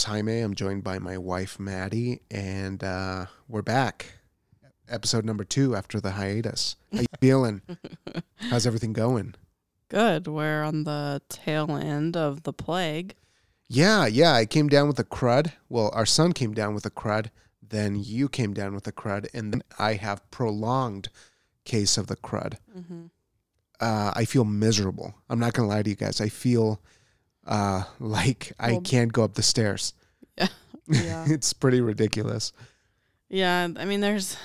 So, my name is Jaime. I'm joined by my wife, Maddie, and uh, we're back. Episode number two after the hiatus. How you feeling? How's everything going? Good. We're on the tail end of the plague. Yeah, yeah. I came down with a crud. Well, our son came down with a crud. Then you came down with a crud, and then I have prolonged case of the crud. Mm-hmm. Uh, I feel miserable. I'm not gonna lie to you guys. I feel uh, like I can't go up the stairs. Yeah. Yeah. it's pretty ridiculous. yeah. I mean, there's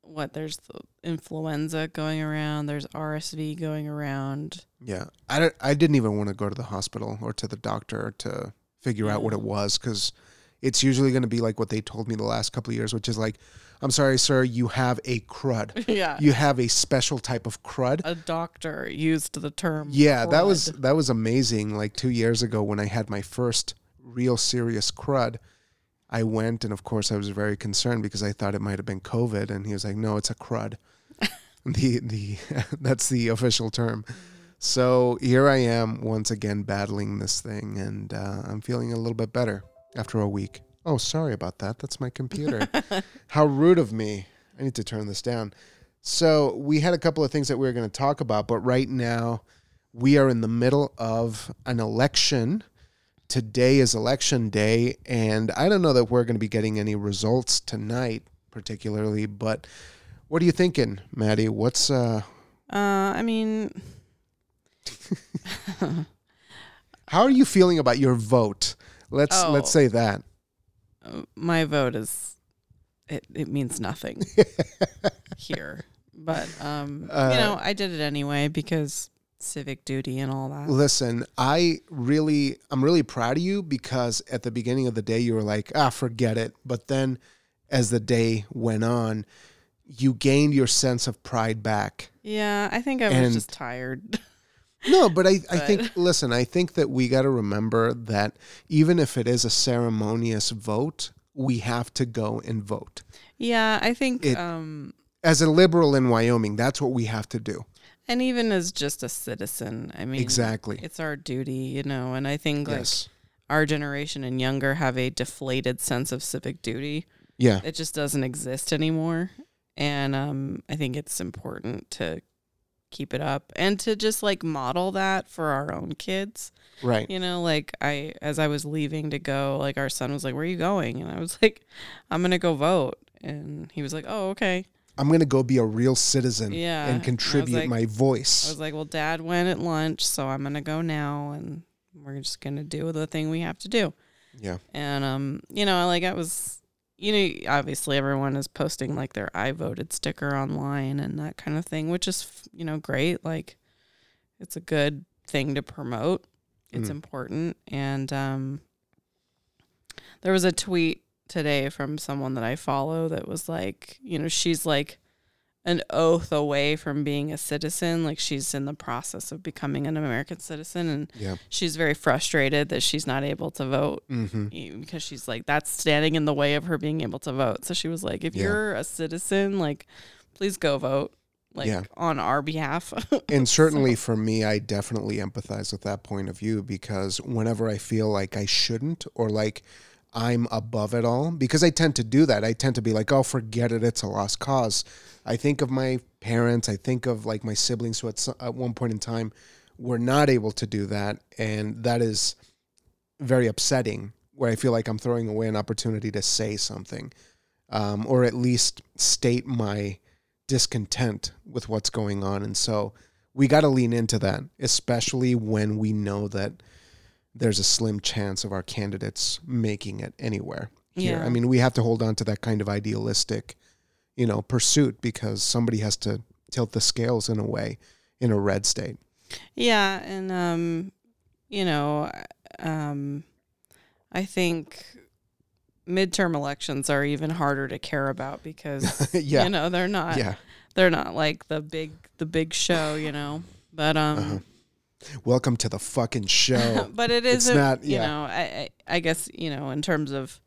what? There's the influenza going around. There's RSV going around. Yeah, I, don't- I didn't even want to go to the hospital or to the doctor to figure out what it was because it's usually going to be like what they told me the last couple of years, which is like, I'm sorry, sir, you have a crud. yeah. You have a special type of crud. A doctor used the term. Yeah, that was that was amazing. Like two years ago when I had my first real serious crud, I went and of course I was very concerned because I thought it might have been COVID, and he was like, "No, it's a crud." the the that's the official term. So here I am once again battling this thing, and uh, I'm feeling a little bit better after a week. Oh, sorry about that. That's my computer. How rude of me. I need to turn this down. So, we had a couple of things that we were going to talk about, but right now we are in the middle of an election. Today is election day, and I don't know that we're going to be getting any results tonight, particularly, but what are you thinking, Maddie? What's, uh, Uh, I mean, how are you feeling about your vote? Let's, Oh. let's say that. My vote is it. It means nothing here. But um, Uh, you know, I did it anyway because civic duty and all that. Listen, I really, I'm really proud of you because at the beginning of the day, you were like, ah, forget it. But then as the day went on, you gained your sense of pride back. Yeah, I think I was And- just tired. No, but I, I But- think, listen, I think that we got to remember that even if it is a ceremonious vote, we have to go and vote. yeah, I think It- um As a liberal in Wyoming, that's what we have to do. and even as just a citizen, I mean Exactly. it's our duty, you know, and I think like Yes. our generation and younger have a deflated sense of civic duty. Yeah. It just doesn't exist anymore. And um I think it's important to keep it up and to just like model that for our own kids. Right. You know, like I as I was leaving to go, like our son was like, "Where are you going?" And I was like, "I'm going to go vote." And he was like, "Oh, okay." I'm going to go be a real citizen Yeah. and contribute like- my voice. I was like, "Well, dad went at lunch, so I'm going to go now and we're just going to do the thing we have to do." yeah. And um, you know, like I was you know, obviously everyone is posting like their I voted sticker online and that kind of thing, which is, you know, great. Like it's a good thing to promote. It's Mm. important. And um there was a tweet today from someone that I follow that was like, you know, she's like an oath away from being a citizen. Like she's in the process of becoming an American citizen and Yeah. she's very frustrated that she's not able to vote hmm e- because she's like that's standing in the way of her being able to vote. So she was like, if Yeah. you're a citizen, like please go vote, like Yeah. on our behalf. And certainly for me, I definitely empathize with that point of view because whenever I feel like I shouldn't or like I'm above it all, because I tend to do that. I tend to be like, oh, forget it. It's a lost cause. I think of my parents. I think of like my siblings who at, some, at one point in time were not able to do that. And that is very upsetting where I feel like I'm throwing away an opportunity to say something um, or at least state my discontent with what's going on. And so we got to lean into that, especially when we know that there's a slim chance of our candidates making it anywhere here. Yeah. I mean, we have to hold on to that kind of idealistic, you know, pursuit because somebody has to tilt the scales in a way in a red state. yeah, and um, you know, um, I think midterm elections are even harder to care about because yeah. you know they're not yeah. they're not like the big the big show, you know. But um. Uh-huh. Welcome to the fucking show. but it is a- not- you yeah. know I, I guess you know in terms of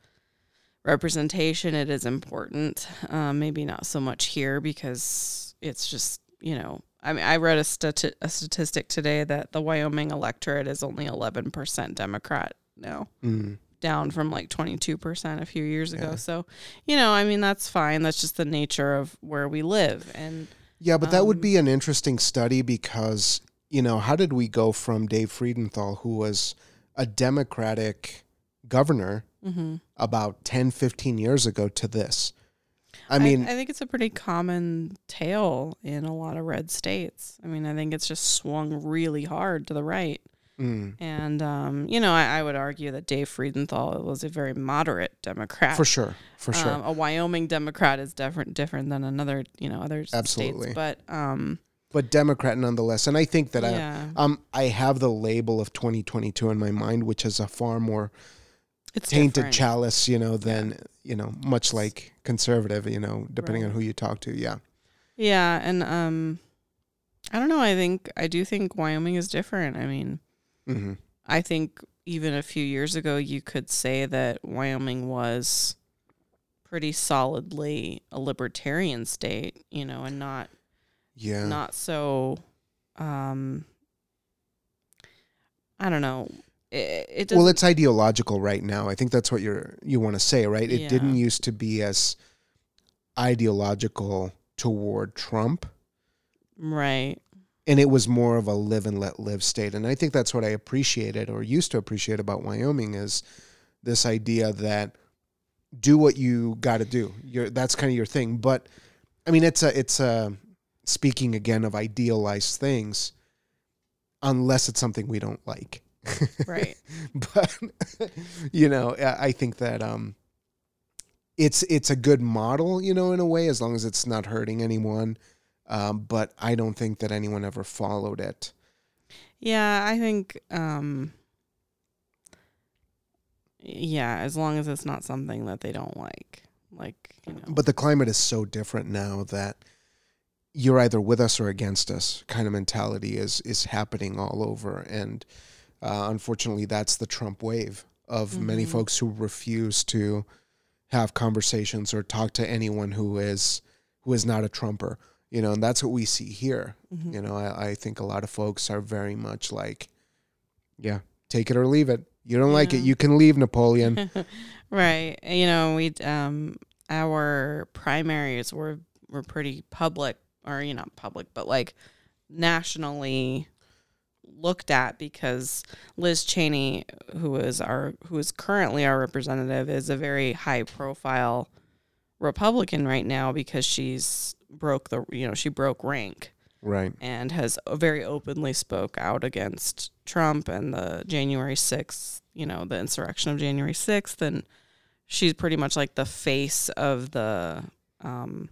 representation it is important um, maybe not so much here because it's just you know i mean i read a, stati- a statistic today that the wyoming electorate is only 11% democrat now, Mm. down from like 22% a few years ago. Yeah. So, you know, I mean, that's fine. That's just the nature of where we live. And Yeah, but that would Um, be an interesting study because, you know, how did we go from Dave Freudenthal, who was a Democratic governor mhm. about 10, 15 years ago, to this? I mean, I, think it's a pretty common tale in a lot of red states. I mean, I think it's just swung really hard to the right. mm, And, um, you know, I, I would argue that Dave Freudenthal was a very moderate Democrat. for sure, for sure. Um, a Wyoming Democrat is different different than another, you know, other Absolutely. states. But um, but Democrat nonetheless. And I think that yeah, I, um, I have the label of 2022 in my mind, which is a far more it's tainted different. chalice, you know, than, you know, much like conservative, you know, depending on who you talk to. Yeah. Yeah, and um, I don't know. I think I do think Wyoming is different. I mean, hmm I think even a few years ago, you could say that Wyoming was pretty solidly a libertarian state, you know, and not Yeah. not so. Um, I don't know. It, it well, it's ideological right now. I think that's what you're you want to say, right? It Yeah. didn't used to be as ideological toward Trump, right. and it was more of a live and let live state. And I think that's what I appreciated or used to appreciate about Wyoming is this idea that do what you got to do. You're, that's kind of your thing. But I mean, it's a it's a speaking again of idealized things, unless it's something we don't like. Right. but you know, I think that um, it's it's a good model, you know, in a way, as long as it's not hurting anyone. Um, but I don't think that anyone ever followed it. Yeah, I think um yeah, as long as it's not something that they don't like. Like, you know. But the climate is so different now that you're either with us or against us kind of mentality is is happening all over and uh, unfortunately that's the Trump wave of many Mhm. folks who refuse to have conversations or talk to anyone who is who is not a Trumper you know and that's what we see here Mhm. you know I, I think a lot of folks are very much like yeah take it or leave it you don't like it you can leave Napoleon right. You know, we um our primaries were were pretty public or you know, public, but like nationally looked at because Liz Cheney, who is our who is currently our representative, is a very high profile Republican right now because she's broke the you know, she broke rank. Right. And has very openly spoke out against Trump and the January 6th, you know, the insurrection of January 6th and she's pretty much like the face of the um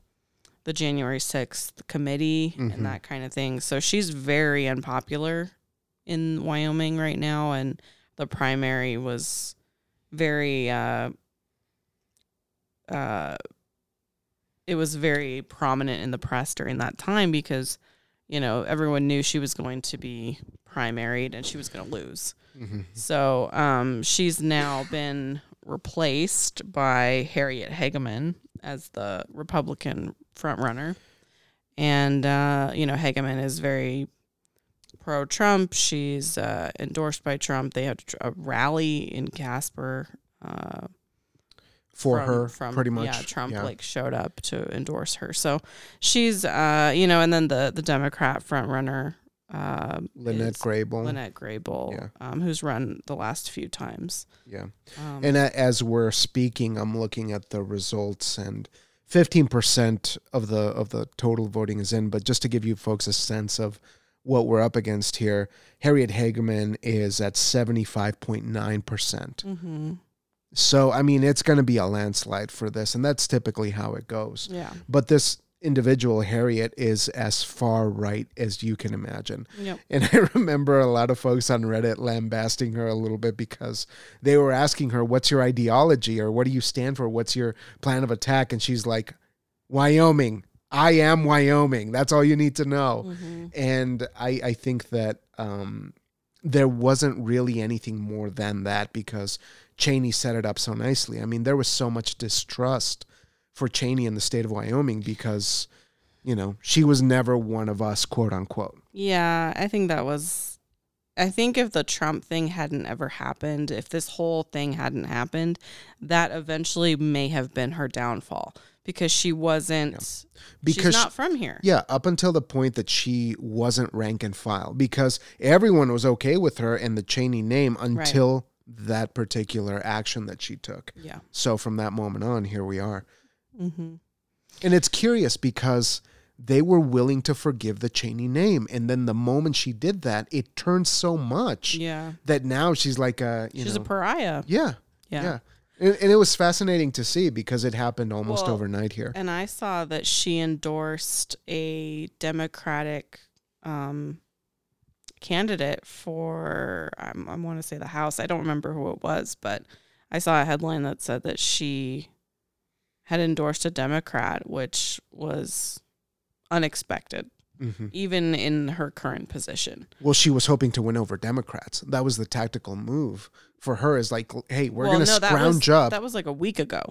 the January 6th committee Mhm. and that kind of thing. So she's very unpopular in Wyoming right now and the primary was very uh uh it was very prominent in the press during that time because you know everyone knew she was going to be primaried and she was going to lose hmm so um, she's now been replaced by harriet hageman as the republican frontrunner and uh, you know hageman is very pro-trump she's uh, endorsed by trump they had a rally in casper uh, for from- her from pretty much yeah trump yeah. like showed up to endorse her so she's uh you know and then the the democrat front runner um Lynnette Grey Bull. lynette grable Yeah. um who's run the last few times Yeah. um, And as we're speaking, I'm looking at the results, and 15% of the of the total voting is in. But just to give you folks a sense of what we're up against here, Harriet Hageman is at 75.9 percent. mhm. So I mean, it's going to be a landslide for this, and that's typically how it goes. yeah But this individual, Harriet, is as far right as you can imagine. yep And I remember a lot of folks on Reddit lambasting her a little bit because they were asking her, What's your ideology? or What do you stand for? What's your plan of attack? And she's like, Wyoming. I am Wyoming. That's all you need to know. Mhm. And I, I think that um, there wasn't really anything more than that because Cheney set it up so nicely. I mean, there was so much distrust for Cheney in the state of Wyoming because, you know, she was never one of us, quote unquote. yeah i think that was I think if the Trump thing hadn't ever happened, if this whole thing hadn't happened, that eventually may have been her downfall because she wasn't Because she's not from here. Yeah, up until the point that she wasn't rank and file, because everyone was okay with her and the Cheney name until that particular action that she took. Yeah. So from that moment on, here we are. Mm-hmm. And it's curious because they were willing to forgive the Cheney name, and then the moment she did that, it turned so much Yeah. that now she's like a you She's know a pariah. yeah Yeah. yeah. And, and it was fascinating to see because it happened almost Well, overnight here. And I saw that she endorsed a Democratic um, candidate for, I'm, I want to say the House. I don't remember who it was, but I saw a headline that said that she had endorsed a Democrat, which was unexpected, hmm even in her current position. Well, she was hoping to win over Democrats. That was the tactical move for her. Is like, hey, we're Well, going to no, that scrounge was, up. That was like a week ago.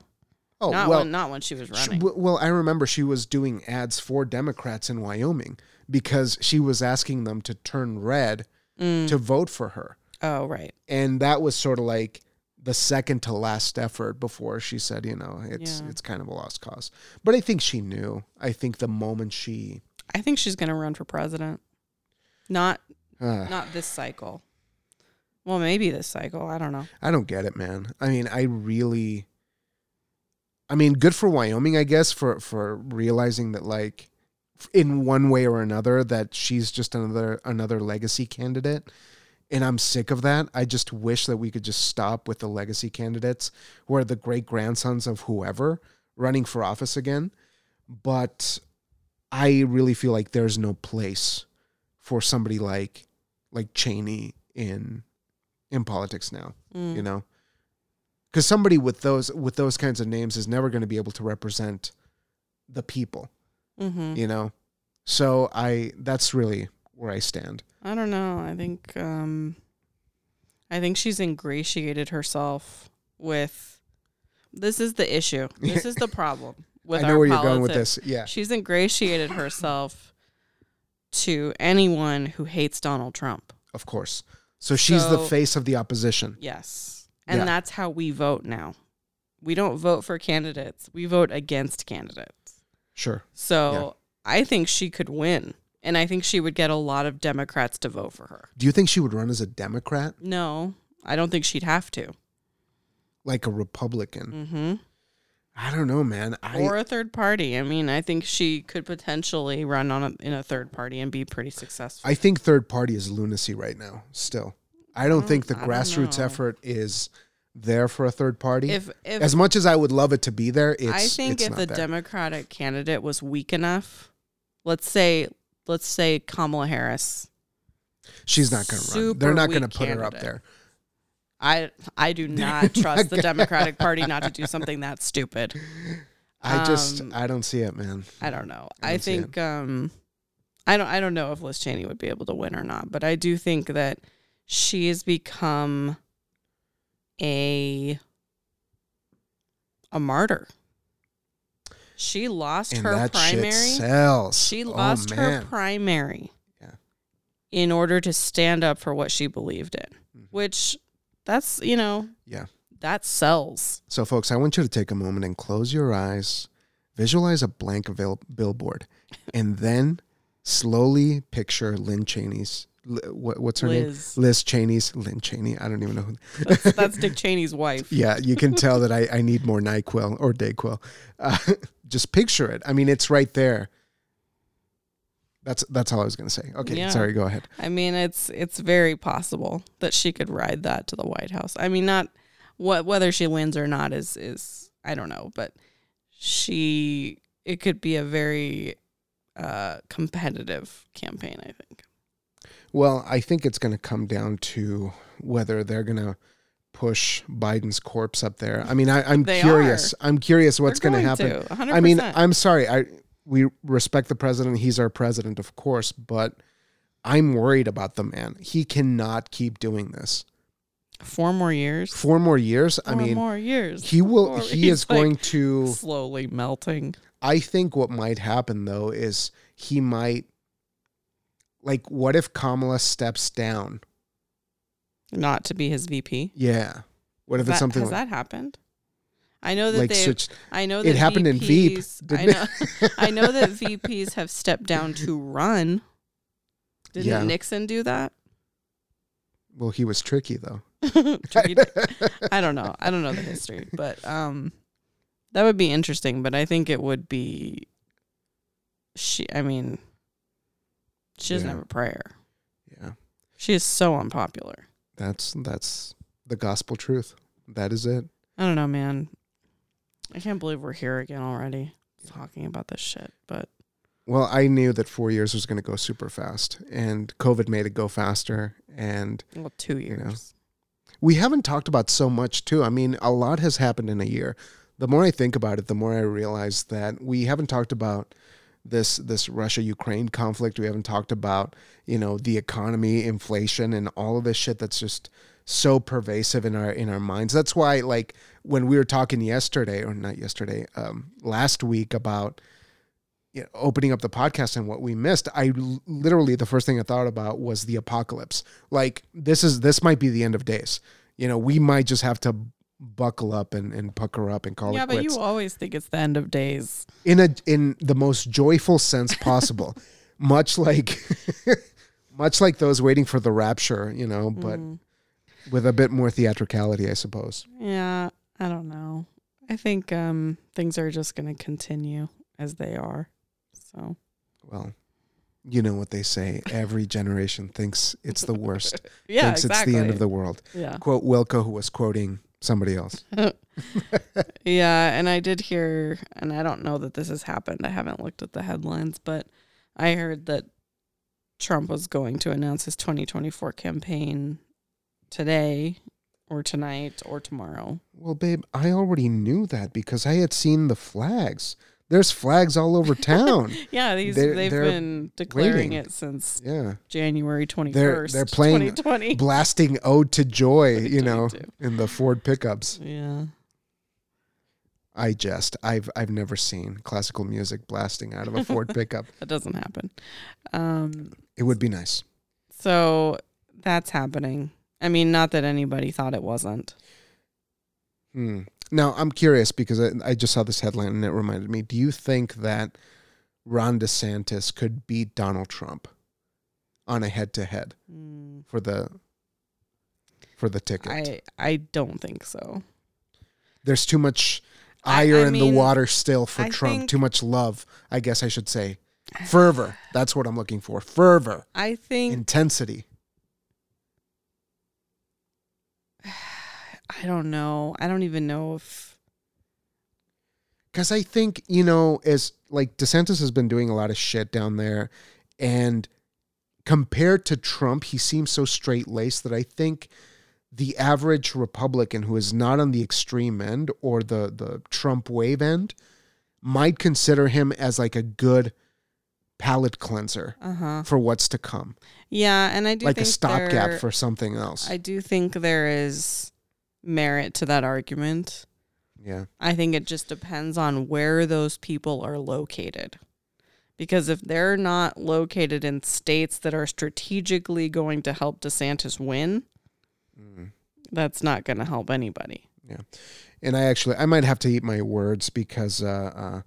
oh not well, when not when she was running. w- well, I remember she was doing ads for Democrats in Wyoming because she was asking them to turn red Mm. to vote for her. oh, right. And that was sort of like the second to last effort before she said, you know, it's Yeah. it's kind of a lost cause. But I think she knew. I think the moment she I think she's going to run for president. Not uh, not this cycle. Well, maybe this cycle. I don't know. I don't get it, man. I mean, I really I mean, good for Wyoming, I guess, for for realizing that like in one way or another that she's just another another legacy candidate. And I'm sick of that. I just wish that we could just stop with the legacy candidates who are the great grandsons of whoever running for office again. But I really feel like there's no place for somebody like like Cheney in in politics now Mm. you know because somebody with those with those kinds of names is never going to be able to represent the people hmm you know so i that's really where i stand I don't know. I think um, I think she's ingratiated herself with. This is the issue. This is the problem with i know where politics. you're going with this yeah She's ingratiated herself to anyone who hates Donald Trump. of course so she's the face of the opposition Yes. And Yeah. that's how we vote now. We don't vote for candidates. We vote against candidates. sure So I think she could win. And I think she would get a lot of Democrats to vote for her. do you think she would run as a democrat No, I don't think she'd have to. like a republican hmm i don't know man i or a third party. I mean, I think she could potentially run on a, in a third party and be pretty successful. i think third party is lunacy right now still i don't Mm, think the I grassroots effort is there for a third party if if as much as i would love it to be there it's I think if the. Democratic candidate was weak enough, let's say let's say Kamala Harris. She's not going to run. They're not going to put her up there. I I do not trust the Democratic Party not to do something that stupid. I just Um, I don't see it, man. I don't know. I I, don't think um I don't I don't know if Liz Cheney would be able to win or not, but I do think that she has become a a martyr. She lost And her that primary. shit sells. She Oh, lost her primary. Yeah. In order to stand up for what she believed in, Mhm. which that's, you know, Yeah. that sells. So, folks, I want you to take a moment and close your eyes, visualize a blank avail- billboard, and then slowly picture Lynne Cheney's. What, what's her name? Liz. Liz Cheney's. Lynne Cheney. I don't even know who. That's, that's Dick Cheney's wife. Yeah, you can tell that I, I need more NyQuil or DayQuil. Uh, just picture it. I mean, it's right there. That's that's all I was going to say. Okay, Yeah. sorry. Go ahead. I mean, it's it's very possible that she could ride that to the White House. I mean, not what whether she wins or not is is I don't know, but she it could be a very uh competitive campaign, I think. Well, I think it's going to come down to whether they're going to push Biden's corpse up there. I mean, I, I'm They curious. I'm curious what's going to happen. 100%. I mean, I'm sorry. I we respect the president. He's our president, of course, but I'm worried about the man. He cannot keep doing this. four more years. Four more years. I mean, more years. he will. He is going to. slowly melting. I think what might happen though is he might like what if Kamala steps down not to be his VP. Yeah. What if Has it's that, something has like, that happened? I know that like they. switched? I know that It happened in Veep, I know. I know that VPs have stepped down to run. Didn't Yeah. Nixon do that? Well, he was tricky though. Tricky- I don't know. I don't know the history, but um, that would be interesting. But I think it would be. She. I mean, she doesn't Yeah. have a prayer. Yeah. She is so unpopular. That's that's the gospel truth. That is it. I don't know, man. I can't believe we're here again already talking about this shit. But Well, I knew that four years was going to go super fast, and COVID made it go faster. And well, two know. years. we haven't talked about so much, too. I mean, a lot has happened in a year. The more I think about it, the more I realize that we haven't talked about this this Russia Ukraine conflict. We haven't talked about you know the economy, inflation, and all of this shit that's just so pervasive in our in our minds. That's why, like, when we were talking yesterday, or not yesterday, um, last week about you know, opening up the podcast and what we missed, I literally the first thing I thought about was the apocalypse. Like, this is this might be the end of days. You know, we might just have to buckle up and, and pucker up and call it. quits. Yeah, but you always think it's the end of days. in a in the most joyful sense possible much like much like those waiting for the rapture you know but Mm. with a bit more theatricality i suppose Yeah, I don't know. I think um things are just going to continue as they are. So well you know what they say every generation thinks it's the worst yeah, thinks exactly. it's the end of the world yeah, quote wilco who was quoting somebody else yeah. And I did hear, and I don't know that this has happened. I haven't looked at the headlines, but I heard that Trump was going to announce his 2024 campaign today, or tonight, or tomorrow. well babe i already knew that because i had seen the flags there's flags all over town Yeah, these They're- they've they're been declaring waiting. it since yeah January 21st. They're- they're playing 2020. blasting ode to joy you know in the ford pickups Yeah. I jest. I've I've never seen classical music blasting out of a Ford pickup. That doesn't happen. Um, It would be nice. so that's happening. I mean, not that anybody thought it wasn't. Hmm. Now I'm curious because I, I just saw this headline and it reminded me. Do you think that Ron DeSantis could beat Donald Trump on a head-to-head Mm, for the for the ticket? I I don't think so. There's too much ire I in mean, the water still for I Trump. think- Too much love, I guess I should say. Fervor. That's what I'm looking for. Fervor. I think Intensity. I don't know. I don't even know if Because I think, you know, as like DeSantis has been doing a lot of shit down there. And compared to Trump, he seems so straight laced that I think the average Republican who is not on the extreme end or the, the Trump wave end might consider him as like a good palate cleanser uh huh. for what's to come, Yeah, and I do like a stopgap for something else. I do think there is merit to that argument. yeah. I think it just depends on where those people are located. Because if they're not located in states that are strategically going to help DeSantis win, Mm. that's not going to help anybody. Yeah. And I actually, I might have to eat my words because uh, uh,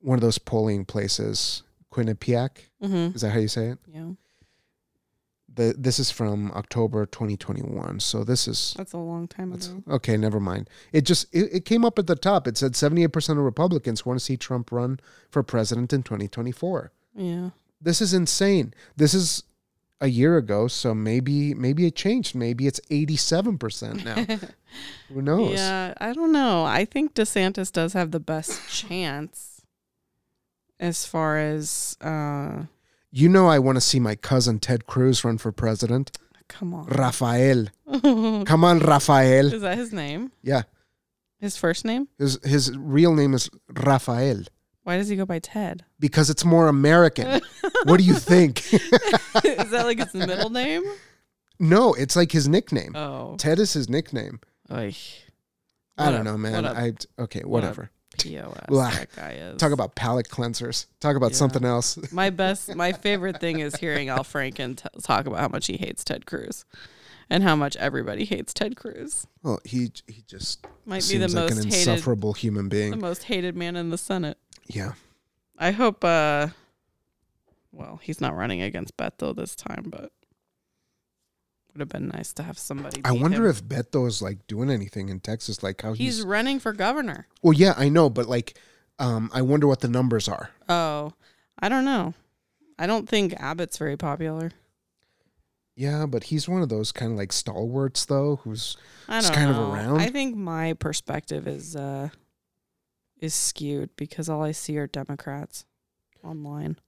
one of those polling places, Quinnipiac, Mm-hmm. is that how you say it? Yeah, The, this is from October 2021. So this is that's a long time ago. okay. Never mind. It just it, it came up at the top. It said 78% of Republicans want to see Trump run for president in 2024. Yeah, This is insane. This is a year ago, so maybe maybe it changed. Maybe it's 87% now. Who knows? yeah. I don't know. I think DeSantis does have the best chance as far as. uh You know, I want to see my cousin Ted Cruz run for president. Come on, Rafael. Come on, Rafael. Is that his name? Yeah. His first name? His his real name is Rafael Why does he go by Ted? because it's more American. what do you think? is that like his middle name? no, it's like his nickname. Oh, Ted is his nickname. Oy. I don't Whatever, know, man. I okay, whatever. POS Blah. that guy is. Talk about palate cleansers. Talk about Yeah. something else. my best, my favorite thing is hearing Al Franken t- talk about how much he hates Ted Cruz, and how much everybody hates Ted Cruz. Well, he he just Might be the seems like most an hated, insufferable human the most hated man in the Senate. Yeah. I hope. uh Well, he's not running against Beto this time, but would have been nice to have somebody. I wonder him. if Beto is like doing anything in Texas, like how he's. he's running for governor. well, yeah, I know, but like, um, I wonder what the numbers are. Oh, I don't know. I don't think Abbott's very popular. Yeah, but he's one of those kind of like stalwarts, though, who's don't kind of know. around. I think my perspective is uh is skewed because all I see are Democrats online.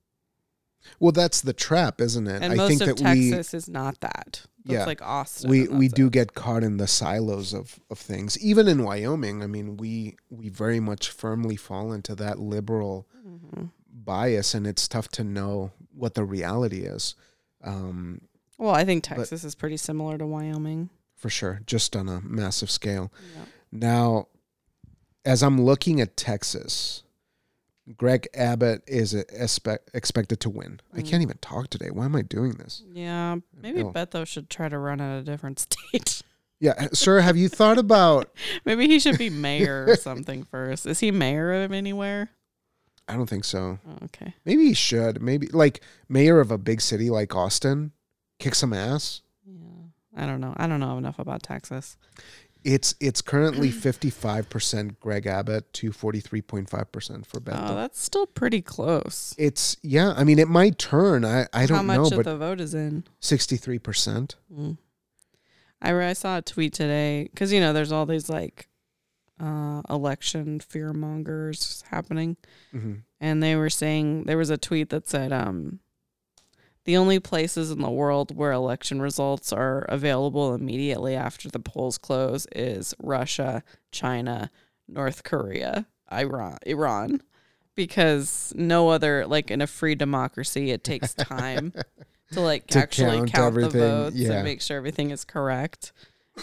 Well, that's the trap, isn't it? And I most think of that Texas is not that. That's Yeah. like Austin. we we we do it. get caught in the silos of of things. Even in Wyoming, I mean, we we very much firmly fall into that liberal Mhm. bias, and it's tough to know what the reality is. Um, Well, I think Texas is pretty similar to Wyoming. for sure, just on a massive scale. Yeah. Now, as I'm looking at Texas, Greg Abbott is expect, expected to win. I Mm. can't even talk today. Why am I doing this? Yeah, maybe Ill. Beto should try to run at a different state. Yeah, sir, have you thought about? maybe he should be mayor or something first. Is he mayor of anywhere? I don't think so. Oh, okay. Maybe he should. Maybe like mayor of a big city like Austin, kick some ass. Yeah. I don't know. I don't know enough about Texas. It's it's currently 55% Greg Abbott to 43.5% for Beto. Oh, that's still pretty close. it's yeah, I mean it might turn. I I don't know. How much know, of but the vote is in? 63%. Mm. I, re- I saw a tweet today because you know there's all these like uh, election fear mongers happening, Mhm. and they were saying there was a tweet that said um, the only places in the world where election results are available immediately after the polls close is Russia, China, North Korea, Iran, Iran. Because no other, like in a free democracy, it takes time to like To actually count count, the votes yeah. and make sure everything is correct.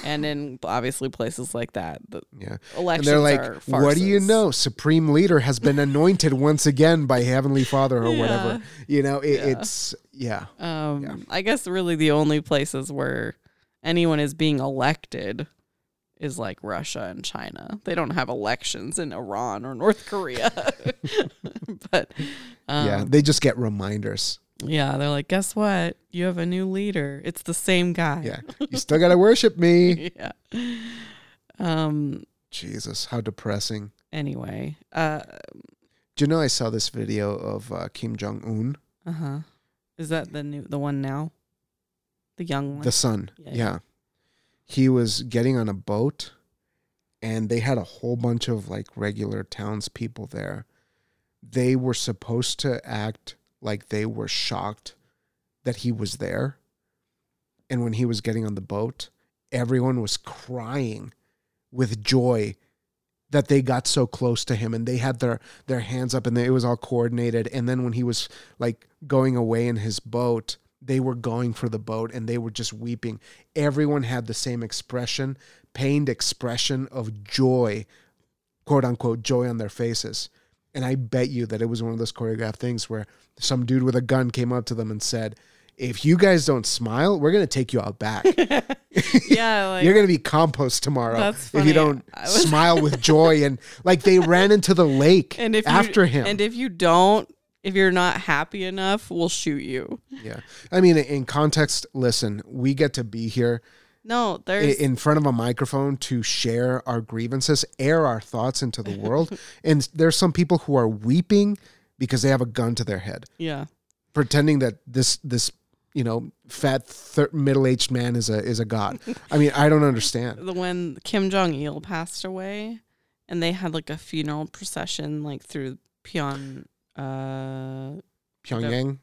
And in obviously places like that, the Yeah. And elections they're like, are "What do you know? Supreme leader has been anointed once again by Heavenly Father or whatever." You know, it, Yeah. it's yeah. Um, Yeah. I guess really the only places where anyone is being elected is like Russia and China. They don't have elections in Iran or North Korea. but um, yeah, they just get reminders. Yeah, they're like, guess what? You have a new leader. It's the same guy. Yeah. You still got to worship me. yeah. Um. Jesus, how depressing. Anyway. Uh. Do you know I saw this video of uh, Kim Jong Un, Uh huh. Is that the new the one now? The young one. the son? Yeah, Yeah, yeah. He was getting on a boat and they had a whole bunch of like regular townspeople there. They were supposed to act like they were shocked that he was there. And when he was getting on the boat, everyone was crying with joy that they got so close to him and they had their their hands up and it was all coordinated. And then when he was like going away in his boat they were going for the boat and they were just weeping. Everyone had the same expression pained expression of joy quote unquote joy on their faces and i bet you that it was one of those choreographed things where some dude with a gun came up to them and said if you guys don't smile we're going to take you out back yeah, like you're gonna be compost tomorrow That's if you don't smile with joy and like they ran into the lake and if after you, him. and if you don't, if you're not happy enough, we'll shoot you. yeah, I mean, in context, listen, we get to be here No, there's in front of a microphone to share our grievances, air our thoughts into the world, and there's some people who are weeping because they have a gun to their head, yeah. pretending that this this you know fat thir- middle aged man is a is a god. I mean, I don't understand. The when Kim Jong Il passed away, and they had like a funeral procession like through Pyeong, uh, Pyongyang.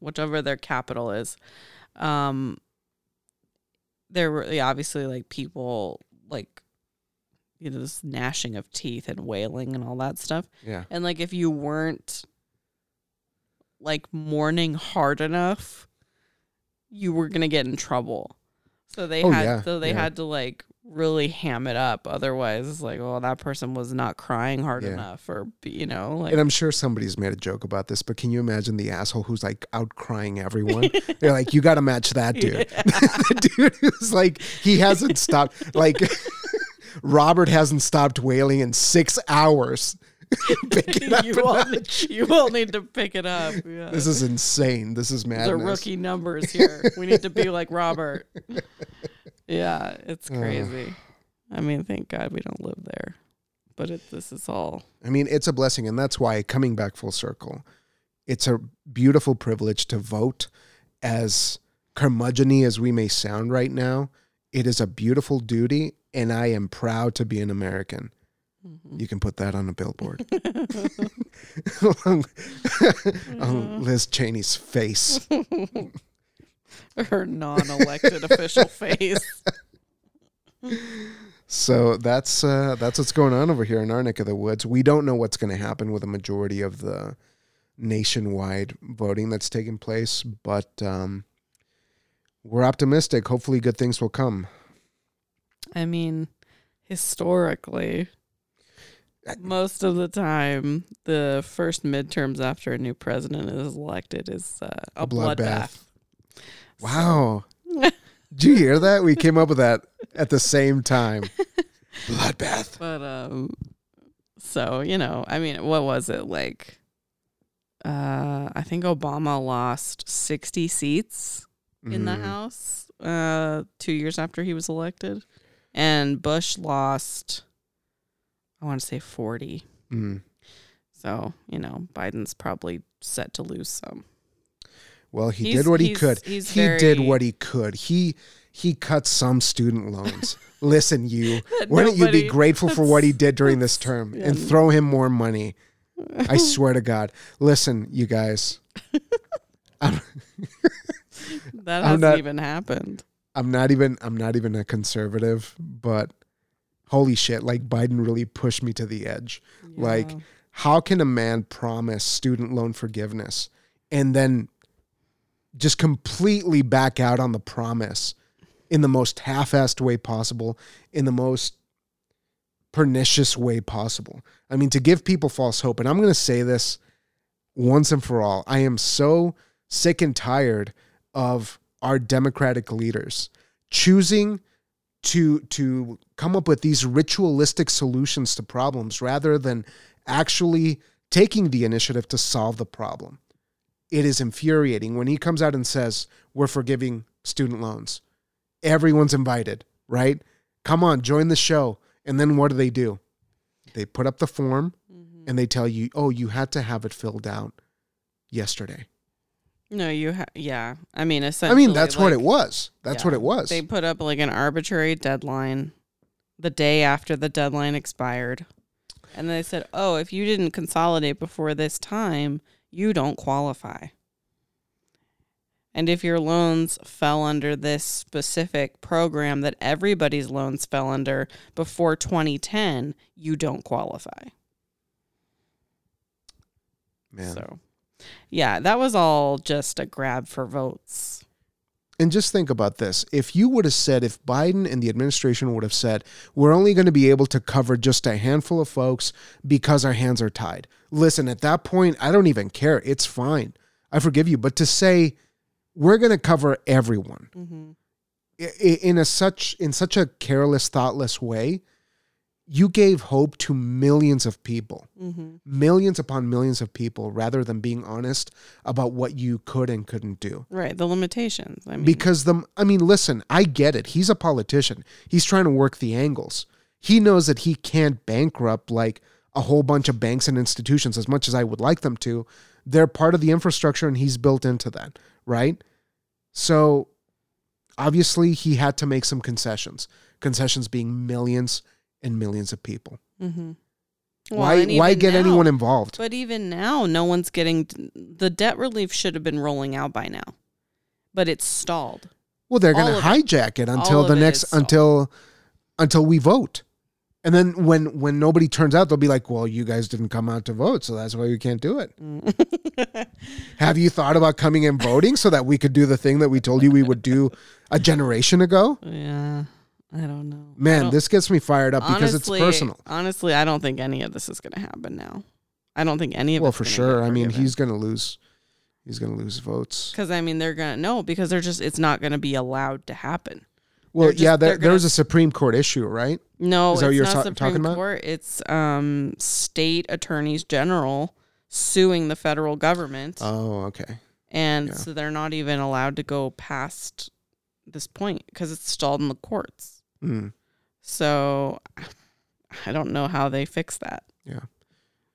Whichever their capital is. Um, there were yeah, obviously like people like you know this gnashing of teeth and wailing and all that stuff. Yeah. And like if you weren't like mourning hard enough, you were gonna get in trouble. So they Oh, had yeah, so they yeah. had to like really ham it up. Otherwise, it's like, well, that person was not crying hard Yeah. enough, or you know, like And I'm sure somebody's made a joke about this, but can you imagine the asshole who's like out crying everyone? They're like, you got to match that dude. the dude who's like, he hasn't stopped. Like, Robert hasn't stopped wailing in six hours. Pick it up you all need, you all need to pick it up. Yeah. This is insane. This is madness. the rookie numbers here. We need to be like Robert. Yeah, it's crazy. I mean, thank God we don't live there. But it, this is all I mean, it's a blessing, and that's why coming back full circle, it's a beautiful privilege to vote. As curmudgeony as we may sound right now, it is a beautiful duty, and I am proud to be an American. Mm-hmm. You can put that on a billboard. on Liz Cheney's face. her non-elected official face. So that's uh, that's what's going on over here in our neck of the woods. We don't know what's going to happen with a majority of the nationwide voting that's taking place, but um, we're optimistic. Hopefully, good things will come. I mean, historically, most of the time, the first midterms after a new president is elected is uh, a, A bloodbath. bloodbath. Wow. Did you hear that? We came up with that at the same time. Bloodbath. But um, so you know, I mean, what was it like? Uh, I think Obama lost sixty seats in the Mhm. House uh, two years after he was elected, and Bush lost. I want to say forty. Mm. So you know, Biden's probably set to lose some. Well, he He's- did what he could. he did what he could. He he cut some student loans. Listen, you. Don't you be grateful for what he did during this term yeah. and throw him more money? I swear to God. Listen, you guys. That hasn't not- even happened. I'm not even I'm not even a conservative, but holy shit, like Biden really pushed me to the edge. Like, how can a man promise student loan forgiveness and then just completely back out on the promise in the most half-assed way possible, in the most pernicious way possible? I mean, to give people false hope, and I'm going to say this once and for all. I am so sick and tired of our democratic leaders choosing to to come up with these ritualistic solutions to problems rather than actually taking the initiative to solve the problem. It is infuriating when he comes out and says, "We're forgiving student loans." Everyone's invited, right? Come on, join the show. And then what do they do? They put up the form Mm-hmm. and they tell you, "Oh, you had to have it filled out yesterday." No, you ha- yeah. I mean, essentially. I mean, that's what it was. That's yeah, what it was. They put up like an arbitrary deadline the day after the deadline expired. And they said, "Oh, if you didn't consolidate before this time, you don't qualify." And if your loans fell under this specific program that everybody's loans fell under before 2010, you don't qualify. Man. So, yeah, that was all just a grab for votes. And just think about this. If you would have said, if Biden and the administration would have said, we're only going to be able to cover just a handful of folks because our hands are tied. Listen, at that point, I don't even care. It's fine. I forgive you. But to say, we're going to cover everyone Mm-hmm. in a such in such a careless, thoughtless way, you gave hope to millions of people, Mm-hmm. millions upon millions of people, rather than being honest about what you could and couldn't do. Right, the limitations. I mean, because the I mean, listen, I get it. He's a politician. He's trying to work the angles. He knows that he can't bankrupt like a whole bunch of banks and institutions as much as I would like them to. They're part of the infrastructure and he's built into that, right? So obviously he had to make some concessions. Concessions being millions and millions of people. mm-hmm. why why get anyone involved? But even now, no one's getting the debt relief should have been rolling out by now, but it's stalled. Well, they're going to hijack it until the it next until until we vote. And then when when nobody turns out, they'll be like, "Well, you guys didn't come out to vote, so that's why we can't do it." Have you thought about coming and voting so that we could do the thing that we told you we would do a generation ago? yeah, I don't know. Man, don't- this gets me fired up because honestly, it's personal. Honestly, I don't think any of this is going to happen now. I don't think any of Well, for sure. I mean, he's going to lose. He's going to lose votes. Because I mean, they're gonna no, because they're just it's not gonna be allowed to happen. Well, just- yeah, they're there, there was a Supreme Court issue, right? No, Is that what it's you're not ta- Supreme talking about? Court. It's um state attorneys general suing the federal government, Oh, okay. and yeah. so they're not even allowed to go past this point because it's stalled in the courts. Mm. So I don't know how they fix that. Yeah.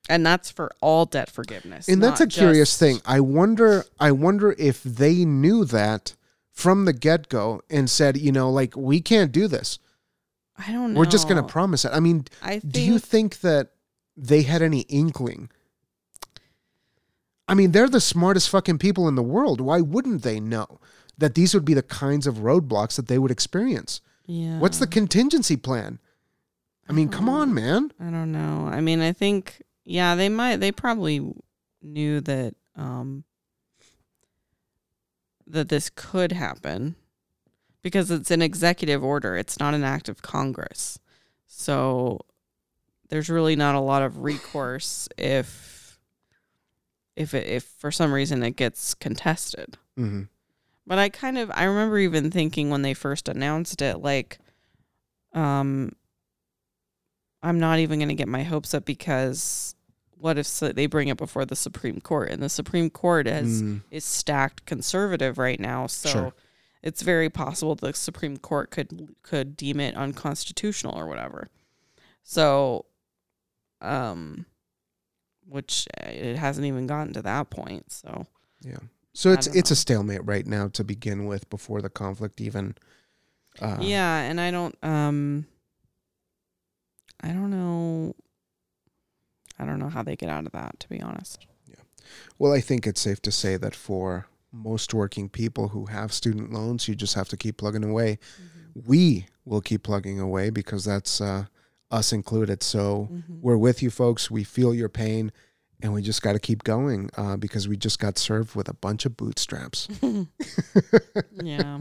And that's for all debt forgiveness. And that's a curious thing. I wonder. I wonder if they knew that from the get go and said, you know, like we can't do this. I don't know. We're just going to promise it. I mean, I think do you think that they had any inkling? I mean, they're the smartest fucking people in the world. Why wouldn't they know that these would be the kinds of roadblocks that they would experience? Yeah. What's the contingency plan? I mean, come on, man. I don't know. I mean, I think yeah, they might they probably knew that um that this could happen because it's an executive order. It's not an act of Congress. So there's really not a lot of recourse if if it, if for some reason it gets contested. hmm But I kind of I remember even thinking when they first announced it, like, um, I'm not even going to get my hopes up because what if they bring it before the Supreme Court and the Supreme Court is Mm. is stacked conservative right now, so Sure. it's very possible the Supreme Court could could deem it unconstitutional or whatever. So, um, which uh, it hasn't even gotten to that point. So Yeah. So it's it's know. a stalemate right now to begin with before the conflict even. Uh, yeah, and I don't um I don't know I don't know how they get out of that to be honest. Yeah. Well, I think it's safe to say that for most working people who have student loans, you just have to keep plugging away. We will keep plugging away because that's uh, us included. So Mhm. we're with you, folks. We feel your pain, and we just got to keep going uh, because we just got served with a bunch of bootstraps. yeah.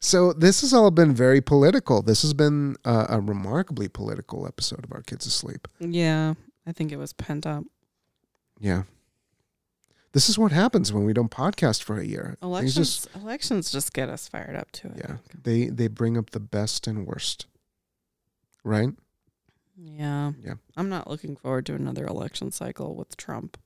So this has all been very political. This has been uh, a remarkably political episode of Our Kids Asleep. Yeah. I think it was pent up. Yeah. This is what happens when we don't podcast for a year. Elections just elections just get us fired up to it. yeah, they they bring up the best and worst. Right? Yeah. Yeah. I'm not looking forward to another election cycle with Trump.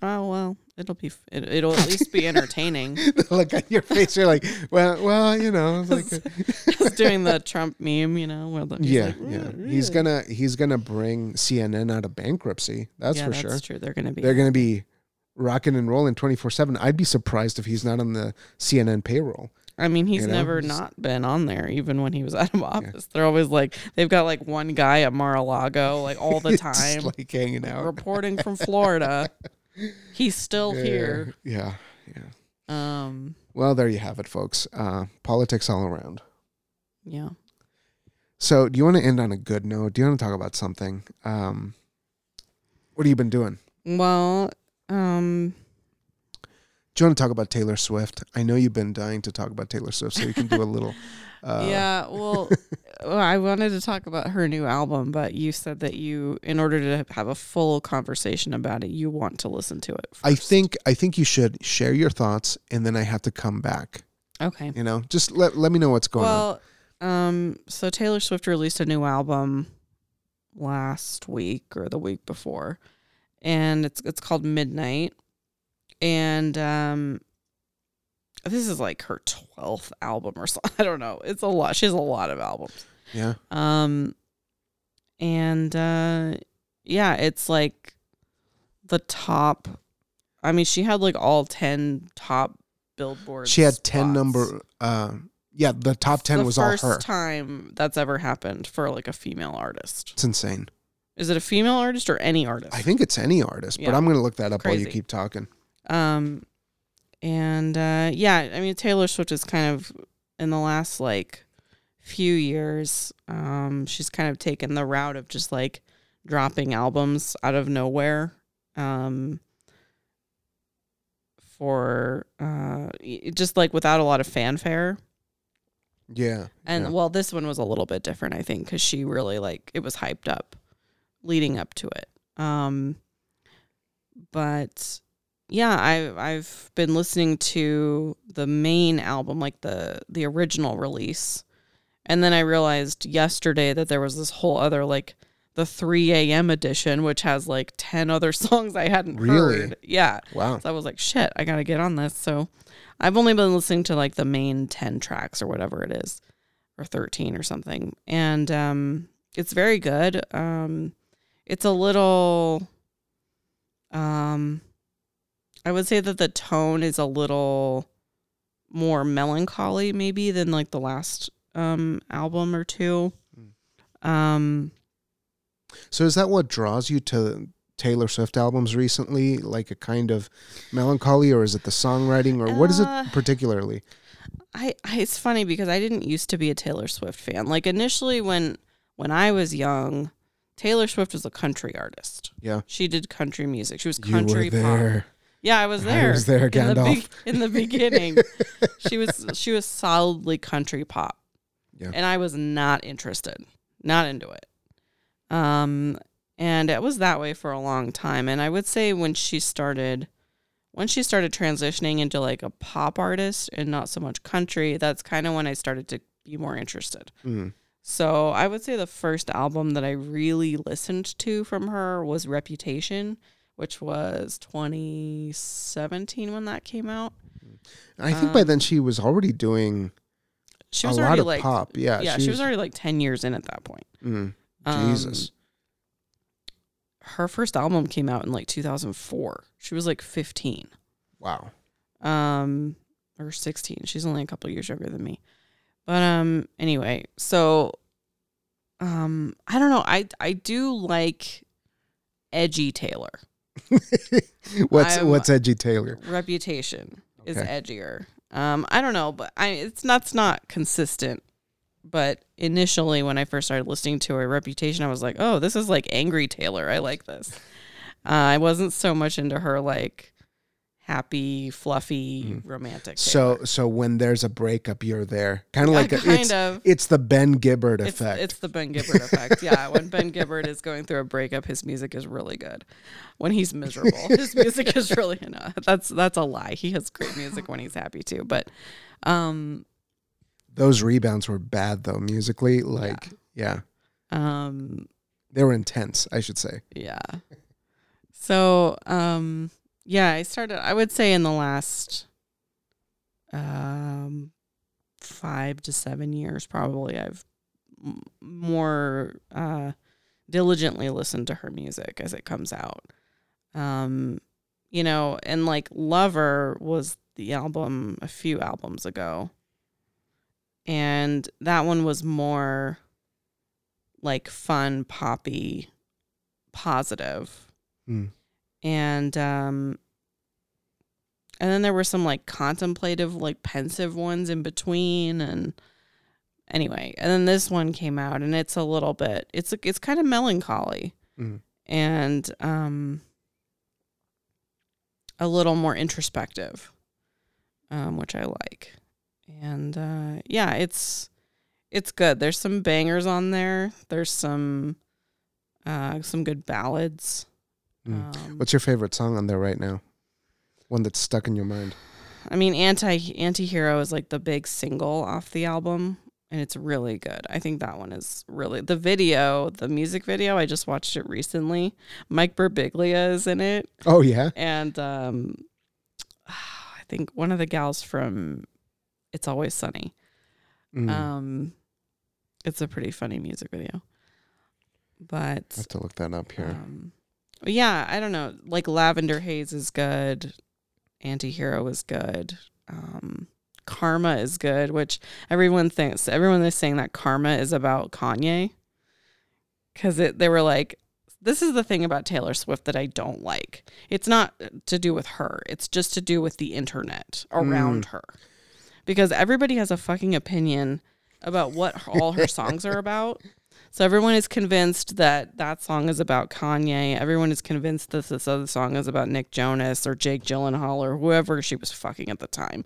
Oh well, it'll be f- it, it'll at least be entertaining. Look at your face. You're like, well, well, you know, like, Just doing the Trump meme, you know, where the, he's yeah, like, yeah. "Mm, He's mm." gonna he's gonna bring CNN out of bankruptcy. That's yeah, for that's sure. true. They're gonna be. They're gonna be rocking and rolling twenty four seven. I'd be surprised if he's not on the CNN payroll. I mean, he's you know, never not been on there, even when he was out of office. They're always like they've got like one guy at Mar-a-Lago, like all the Just, time, like hanging out. reporting from Florida. He's still Yeah, here. Yeah, yeah. Um, Well, there you have it, folks. Uh, politics all around. yeah. So, do you want to end on a good note? Do you want to talk about something? Um, what have you been doing? Well, um, Do you want to talk about Taylor Swift? I know you've been dying to talk about Taylor Swift, so you can do a little. Uh, yeah. Well, well, I wanted to talk about her new album, but you said that you, in order to have a full conversation about it, you want to listen to it. I think I think you should share your thoughts, and then I have to come back. Okay. You know, just let let me know what's going on. well, um, so Taylor Swift released a new album last week or the week before, and it's it's called Midnight, and um, this is like her twelfth album or something. I don't know. It's a lot. She has a lot of albums. Yeah, Um, and uh, yeah, it's like the top. I mean, she had like all ten top Billboard. she had ten number. Uh, yeah, the top ten the was all first her. time that's ever happened for like a female artist. It's insane. Is it a female artist or any artist? I think it's any artist, but I'm going to look that up while you keep talking. Um, and uh, yeah, I mean Taylor Swift is kind of in the last like few years, um, she's kind of taken the route of just like dropping albums out of nowhere. Um, for uh, just like without a lot of fanfare. Yeah. And yeah. well, this one was a little bit different, I think, because she really like it was hyped up leading up to it. Um, but yeah, I I've been listening to the main album, like the the original release, and then I realized yesterday that there was this whole other like the 3 a.m. edition, which has like 10 other songs I hadn't Really? heard. Yeah. wow. So I was like, shit, I got to get on this. So I've only been listening to like the main 10 tracks or whatever it is, or 13 or something. And um, it's very good. Um, it's a little, um, I would say that the tone is a little more melancholy maybe than like the last um, album or two. Um, So is that what draws you to Taylor Swift albums recently? Like a kind of melancholy, or is it the songwriting, or what is Uh, it particularly? I, I it's funny because I didn't used to be a Taylor Swift fan. Like initially when when I was young, Taylor Swift was a country artist. Yeah. She did country music. She was You were country pop. Yeah, I was there. I was there, in the, Gandalf. in the beginning. she was she was solidly country pop. Yeah. And I was not interested. Not into it. Um and it was that way for a long time and I would say when she started when she started transitioning into like a pop artist and not so much country, that's kind of when I started to be more interested. Mm. So I would say the first album that I really listened to from her was Reputation, which was 2017 when that came out. I think by Um, then she was already doing She a was lot already of like pop. Yeah. yeah, she was already like 10 years in at that point. Mm, Um, Jesus. Her first album came out in like 2004. She was like 15. Wow. um or 16 she's only a couple years younger than me but um anyway so um i don't know i i do like edgy taylor what's I'm- what's Edgy Taylor? reputation is edgier. Um i don't know but i it's not it's not consistent but initially when i first started listening to her reputation i was like oh this is like angry taylor. I like this. Uh, i wasn't so much into her like happy fluffy romantic Taylor. So so when there's a breakup, you're there. Kind of Yeah, like a, kind it's, of. it's the Ben Gibbard It's, effect. it's the Ben Gibbard effect. Yeah, when Ben Gibbard is going through a breakup, his music is really good. When he's miserable, his music is really no. That's that's a lie. He has great music when he's happy too. But um Those rebounds were bad though musically. Like yeah. um they were intense. I should say. yeah. So um yeah, I started. I would say in the last um five to seven years, probably I've m- more uh, diligently listened to her music as it comes out. Um, you know, and like Lover was the album a few albums ago, and that one was more like fun, poppy, positive Mm. And um and then there were some like contemplative like pensive ones in between and anyway and then this one came out and it's a little bit it's it's kind of melancholy Mm. and um a little more introspective um which i like. And uh yeah it's it's good. There's some bangers on there. There's some uh some good ballads Mm. um, What's your favorite song on there right now? One that's stuck in your mind. I mean, anti anti-hero is like the big single off the album, and it's really good. I think that one is really the video, the music video. I just watched it recently. Mike Birbiglia is in it, Oh yeah. and um, I think one of the gals from It's Always Sunny. Mm. Um, it's a pretty funny music video, but I have to look that up here. um, yeah, I don't know. Like Lavender Haze is good. Antihero is good. Um, Karma is good, which everyone thinks everyone is saying that Karma is about Kanye. Cause it they were like, this is the thing about Taylor Swift that I don't like. It's not to do with her. It's just to do with the internet around her. Because everybody has a fucking opinion about what her- all her songs are about. So everyone is convinced that that song is about Kanye. Everyone is convinced that this other song is about Nick Jonas or Jake Gyllenhaal or whoever she was fucking at the time.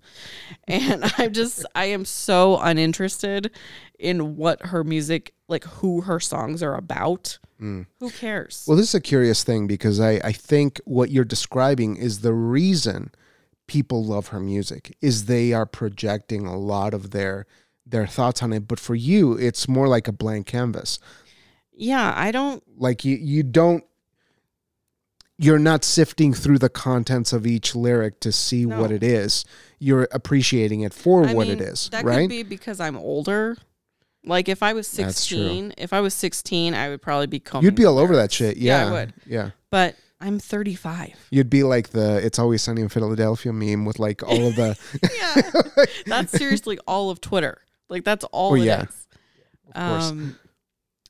And I'm just, I am so uninterested in what her music, like who her songs are about. Mm. Who cares? Well, this is a curious thing because I, I think what you're describing is the reason people love her music is they are projecting a lot of their their thoughts on it. But for you, it's more like a blank canvas. yeah, I don't, Like you you don't you're not sifting through the contents of each lyric to see No. what it is. You're appreciating it for I what mean, it is, That right? could be because I'm older. Like if I was 16, if I was 16, I would probably be combing You'd be all over that shit. Yeah, Yeah. I would. Yeah. But I'm 35. You'd be like the "It's Always Sunny in Philadelphia" meme with like all of the. yeah. That's seriously all of Twitter. Like that's all Oh, it is. yeah. Course. Um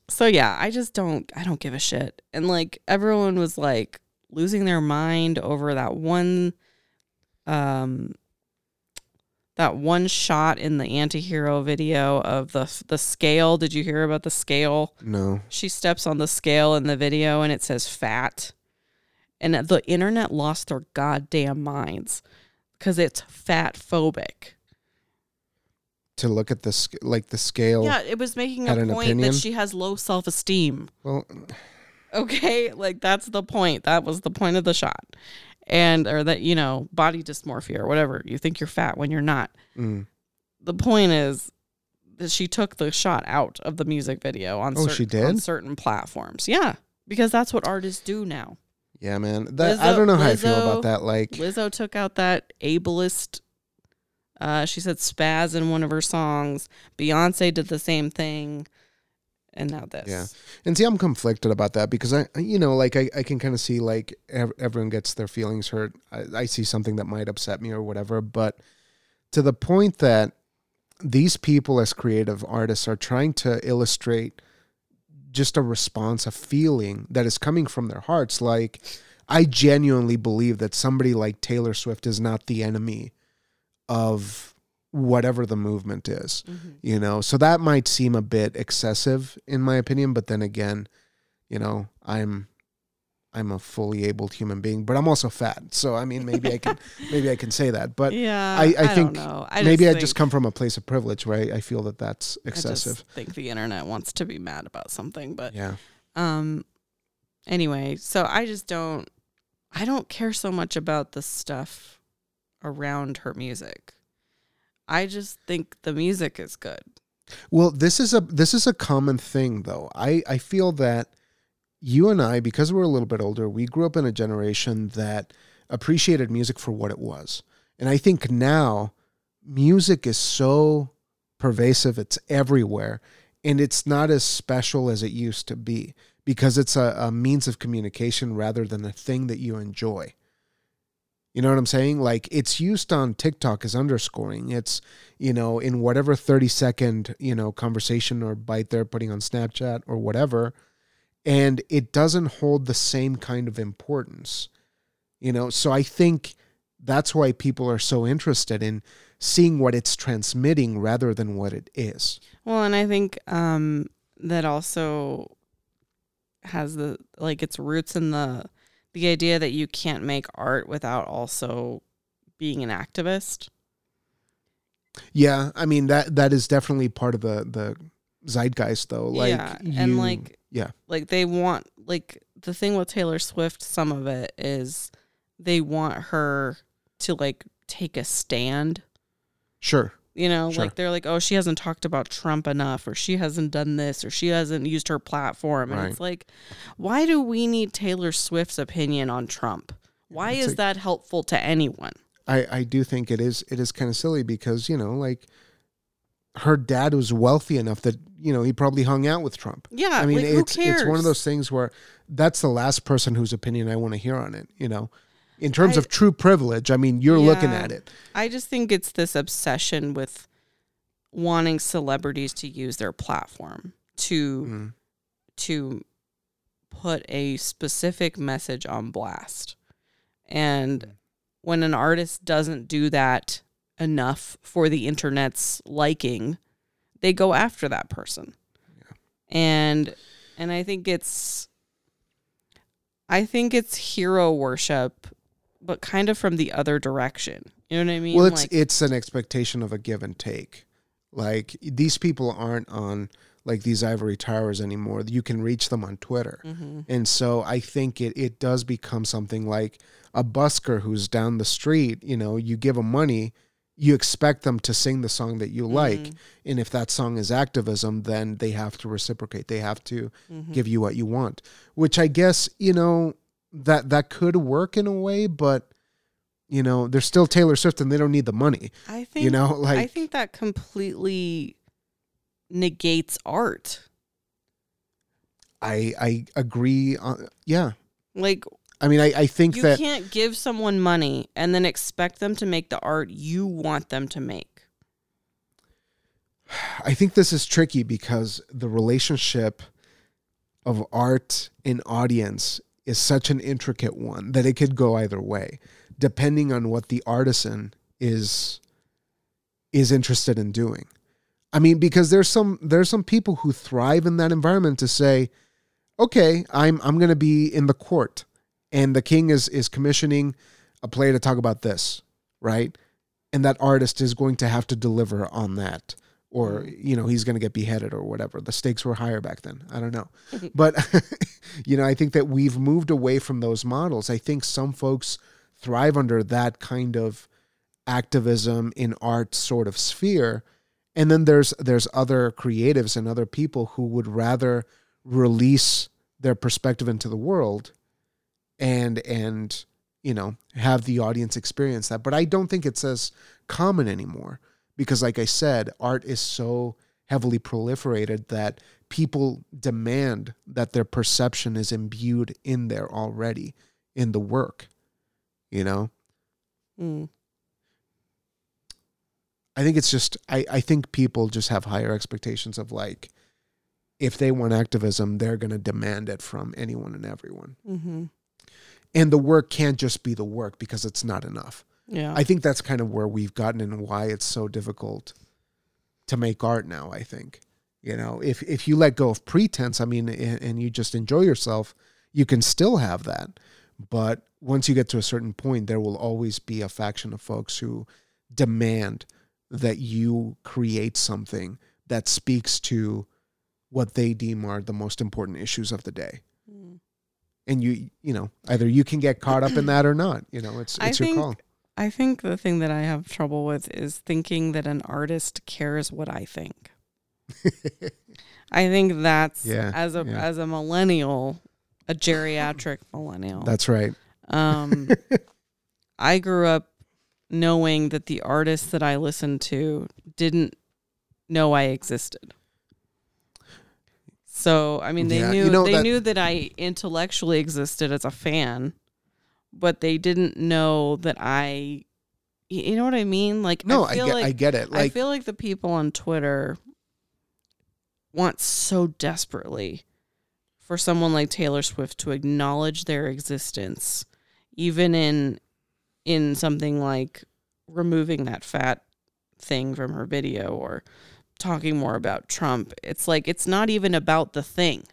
so yeah, I just don't I don't give a shit. And like everyone was like losing their mind over that one um that one shot in the anti-hero video of the the scale. Did you hear about the scale? no. She steps on the scale in the video and it says fat. And the internet lost their goddamn minds because it's fat phobic. To look at the like the scale. Yeah, it was making a point opinion? that she has low self esteem. Well, Okay, like that's the point. That was the point of the shot, and or that you know body dysmorphia or whatever. You think you're fat when you're not. mm. The point is that she took the shot out of the music video on Oh, certain, she did? on certain platforms. Yeah, because that's what artists do now. yeah, man. That I don't know how I feel about that. Like, Lizzo took out that ableist. Uh, she said spaz in one of her songs. Beyonce did the same thing, and now this. Yeah. and see, I'm conflicted about that because I, you know, like I, I can kind of see like ev- everyone gets their feelings hurt. I, I see something that might upset me or whatever, but to the point that these people as creative artists are trying to illustrate just a response, a feeling that is coming from their hearts. Like, I genuinely believe that somebody like Taylor Swift is not the enemy of whatever the movement is Mhm. you know so that might seem a bit excessive in my opinion but then again you know i'm i'm a fully abled human being but i'm also fat so i mean maybe i can maybe i can say that but yeah, I- I don't think. I maybe i just come from a place of privilege where I, I feel that that's excessive. I think the internet wants to be mad about something, but yeah um, anyway, so I just don't, I don't care so much about the stuff around her music. I just think the music is good. Well, this is a this is a common thing though. I I feel that you and I because we're a little bit older, we grew up in a generation that appreciated music for what it was. And I think now music is so pervasive, it's everywhere, and it's not as special as it used to be because it's a, a means of communication rather than a thing that you enjoy. You know what I'm saying? Like it's used on TikTok as underscoring. It's, you know, in whatever 30 second, you know, conversation or bite they're putting on Snapchat or whatever. And it doesn't hold the same kind of importance. You know, so I think that's why people are so interested in seeing what it's transmitting rather than what it is. Well, and I think um, that also has the like its roots in the the idea that you can't make art without also being an activist. Yeah, I mean that that is definitely part of the the zeitgeist though. Like yeah, and like yeah. like they want like the thing with Taylor Swift. Some of it is they want her to like take a stand. Sure. You know, Sure. like they're like, oh, she hasn't talked about Trump enough, or she hasn't done this, or she hasn't used her platform. And Right. it's like, why do we need Taylor Swift's opinion on Trump? Why is a- that helpful to anyone? I, I do think it is it is kind of silly because you know like her dad was wealthy enough that you know he probably hung out with Trump. Yeah, I mean like, it's it's one of those things where that's the last person whose opinion I want to hear on it. You know, in terms I- of true privilege, I mean you're looking at it. I just think it's this obsession with wanting celebrities to use their platform to Mm. to put a specific message on blast. And when an artist doesn't do that enough for the internet's liking, they go after that person. Yeah. and and I think it's I think it's hero worship, but kind of from the other direction. You know what I mean? Well, it's like, it's an expectation of a give and take. Like these people aren't on like these ivory towers anymore. You can reach them on Twitter. mhm. And so I think it it does become something like a busker who's down the street, you know, you give them money, you expect them to sing the song that you like. Mhm. And if that song is activism, then they have to reciprocate. They have to Mhm. give you what you want. Which I guess, you know, that that could work in a way, but you know, they're still Taylor Swift and they don't need the money. I think You know, like I think that completely negates art. I I agree. On, yeah, Like I mean, I I think you that can't give someone money and then expect them to make the art you want them to make. I think this is tricky because the relationship of art and audience is such an intricate one that it could go either way, depending on what the artisan is is interested in doing. I mean, because there's some there's some people who thrive in that environment to say, okay, I'm I'm going to be in the court, and the king is is commissioning a play to talk about this, right? And that artist is going to have to deliver on that, or mm-hmm. you know he's going to get beheaded or whatever. The stakes were higher back then. I don't know, but you know I think that we've moved away from those models. I think some folks thrive under that kind of activism in art sort of sphere and then there's there's other creatives and other people who would rather release their perspective into the world and and you know have the audience experience that but i don't think it's as common anymore because like i said art is so heavily proliferated that people demand that their perception is imbued in there already in the work you know Mm. I think it's just I, I think people just have higher expectations of like if they want activism, they're gonna demand it from anyone and everyone. hmm And the work can't just be the work because it's not enough. Yeah. I think that's kind of where we've gotten and why it's so difficult to make art now, I think. You know, if if you let go of pretense, I mean, and, and you just enjoy yourself, you can still have that. But once you get to a certain point, there will always be a faction of folks who demand that you create something that speaks to what they deem are the most important issues of the day. Mm. And you, you know, either you can get caught up in that or not. You know, it's I it's your think- call. I think the thing that I have trouble with is thinking that an artist cares what I think. I think that's Yeah, as a yeah. as a millennial, a geriatric millennial. That's right. Um, I grew up knowing that the artists that I listened to didn't know I existed. So I mean, they Yeah, knew you know they that- knew that I intellectually existed as a fan, but they didn't know that I You know what I mean? Like No, I I, feel get, like I get it. I feel like the people on Twitter want so desperately for someone like Taylor Swift to acknowledge their existence, even in in something like removing that fat thing from her video or talking more about Trump. It's like it's not even about the thing.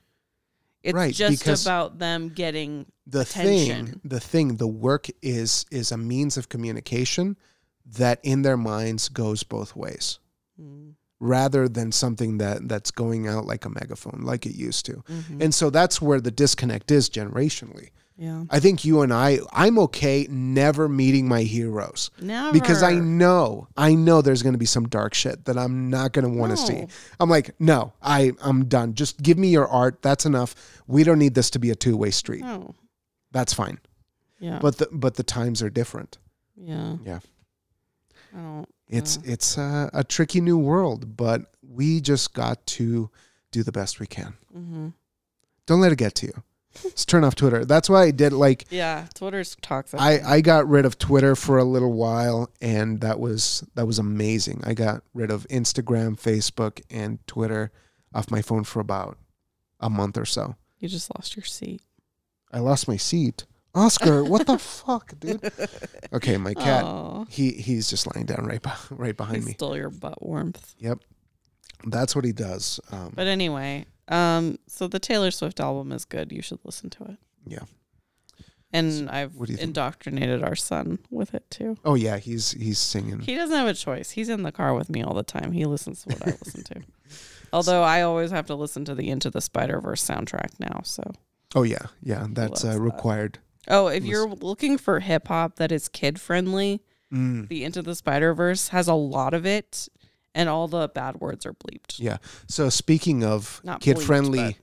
It's Right, just about them getting the attention. thing, the thing, the work is is a means of communication that in their minds goes both ways, Mm, rather than something that that's going out like a megaphone, like it used to. mhm. And so that's where the disconnect is generationally. Yeah. I think you and I, I'm okay never meeting my heroes Never. because I know, I know there's going to be some dark shit that I'm not going to want to see. I'm like, no, I, I'm done. Just give me your art. That's enough. We don't need this to be a two way street. No. That's fine. Yeah. But the but the times are different. yeah. Yeah. I don't. It's Yeah. it's a, a tricky new world, but we just got to do the best we can. Mm-hmm. Don't let it get to you. Just turn off Twitter. That's why I did like Yeah. Twitter's toxic. I, I got rid of Twitter for a little while and that was that was amazing. I got rid of Instagram, Facebook, and Twitter off my phone for about a month or so. you just lost your seat. I lost my seat. Oscar, what the fuck, dude? Okay, my cat. Aw. He he's just lying down right beh- right behind He me. stole your butt warmth. Yep. That's what he does. Um, But anyway, Um, so the Taylor Swift album is good. You should listen to it. Yeah. And I've what think? indoctrinated our son with it too. Oh yeah, he's he's singing. He doesn't have a choice. He's in the car with me all the time. He listens to what I listen to. Although I always have to listen to the Into the Spider Verse soundtrack now. So, Oh yeah, yeah, that's uh, that. required. oh, if you're looking for hip hop that is kid friendly, Mm. the Into the Spider Verse has a lot of it, and all the bad words are bleeped. Yeah. So speaking of Not kid bleeped, friendly,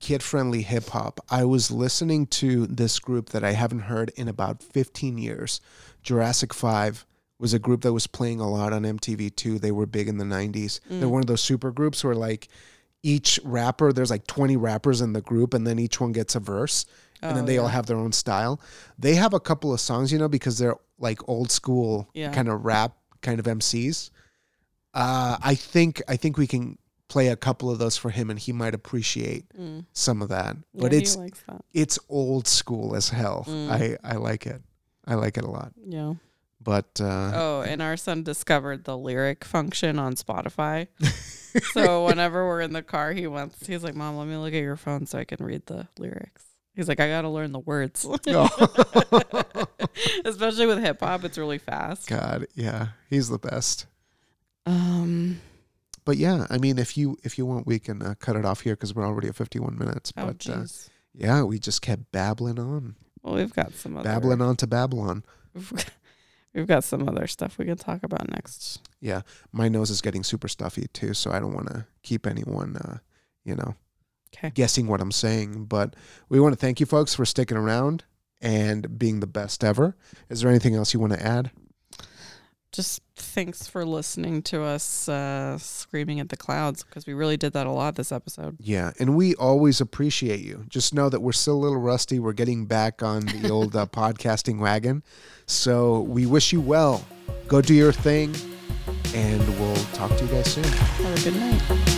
kid friendly hip hop, I was listening to this group that I haven't heard in about 15 years. Jurassic Five was a group that was playing a lot on MTV2. They were big in the 90s. Mm. They're one of those super groups where like each rapper, there's like 20 rappers in the group, and then each one gets a verse. And then Oh, they all have their own style. They have a couple of songs, you know, because they're like old school Yeah. kind of rap kind of MCs. Uh, I think I think we can play a couple of those for him, and he might appreciate Mm. some of that. Yeah, But it's that. it's old school as hell. Mm. I I like it. I like it a lot. Yeah. But uh, Oh, and our son discovered the lyric function on Spotify. so whenever we're in the car, he wants he's like, "Mom, let me look at your phone so I can read the lyrics." He's like, "I got to learn the words." Especially with hip hop, it's really fast. God, yeah, he's the best. Um, But yeah, I mean, if you if you want, we can uh, cut it off here because we're already at 51 minutes. oh but uh, yeah, we just kept babbling on, well, we've got some other babbling on to Babylon. We've got some other stuff we can talk about next. Yeah, my nose is getting super stuffy too, so I don't want to keep anyone, uh, you know, Okay. guessing what I'm saying. But we want to thank you folks for sticking around and being the best ever. Is there anything else you want to add? Just thanks for listening to us uh, screaming at the clouds because we really did that a lot this episode. Yeah, and we always appreciate you. Just know that we're still a little rusty. We're getting back on the old uh, podcasting wagon. So we wish you well. Go do your thing, and we'll talk to you guys soon. Have a good night.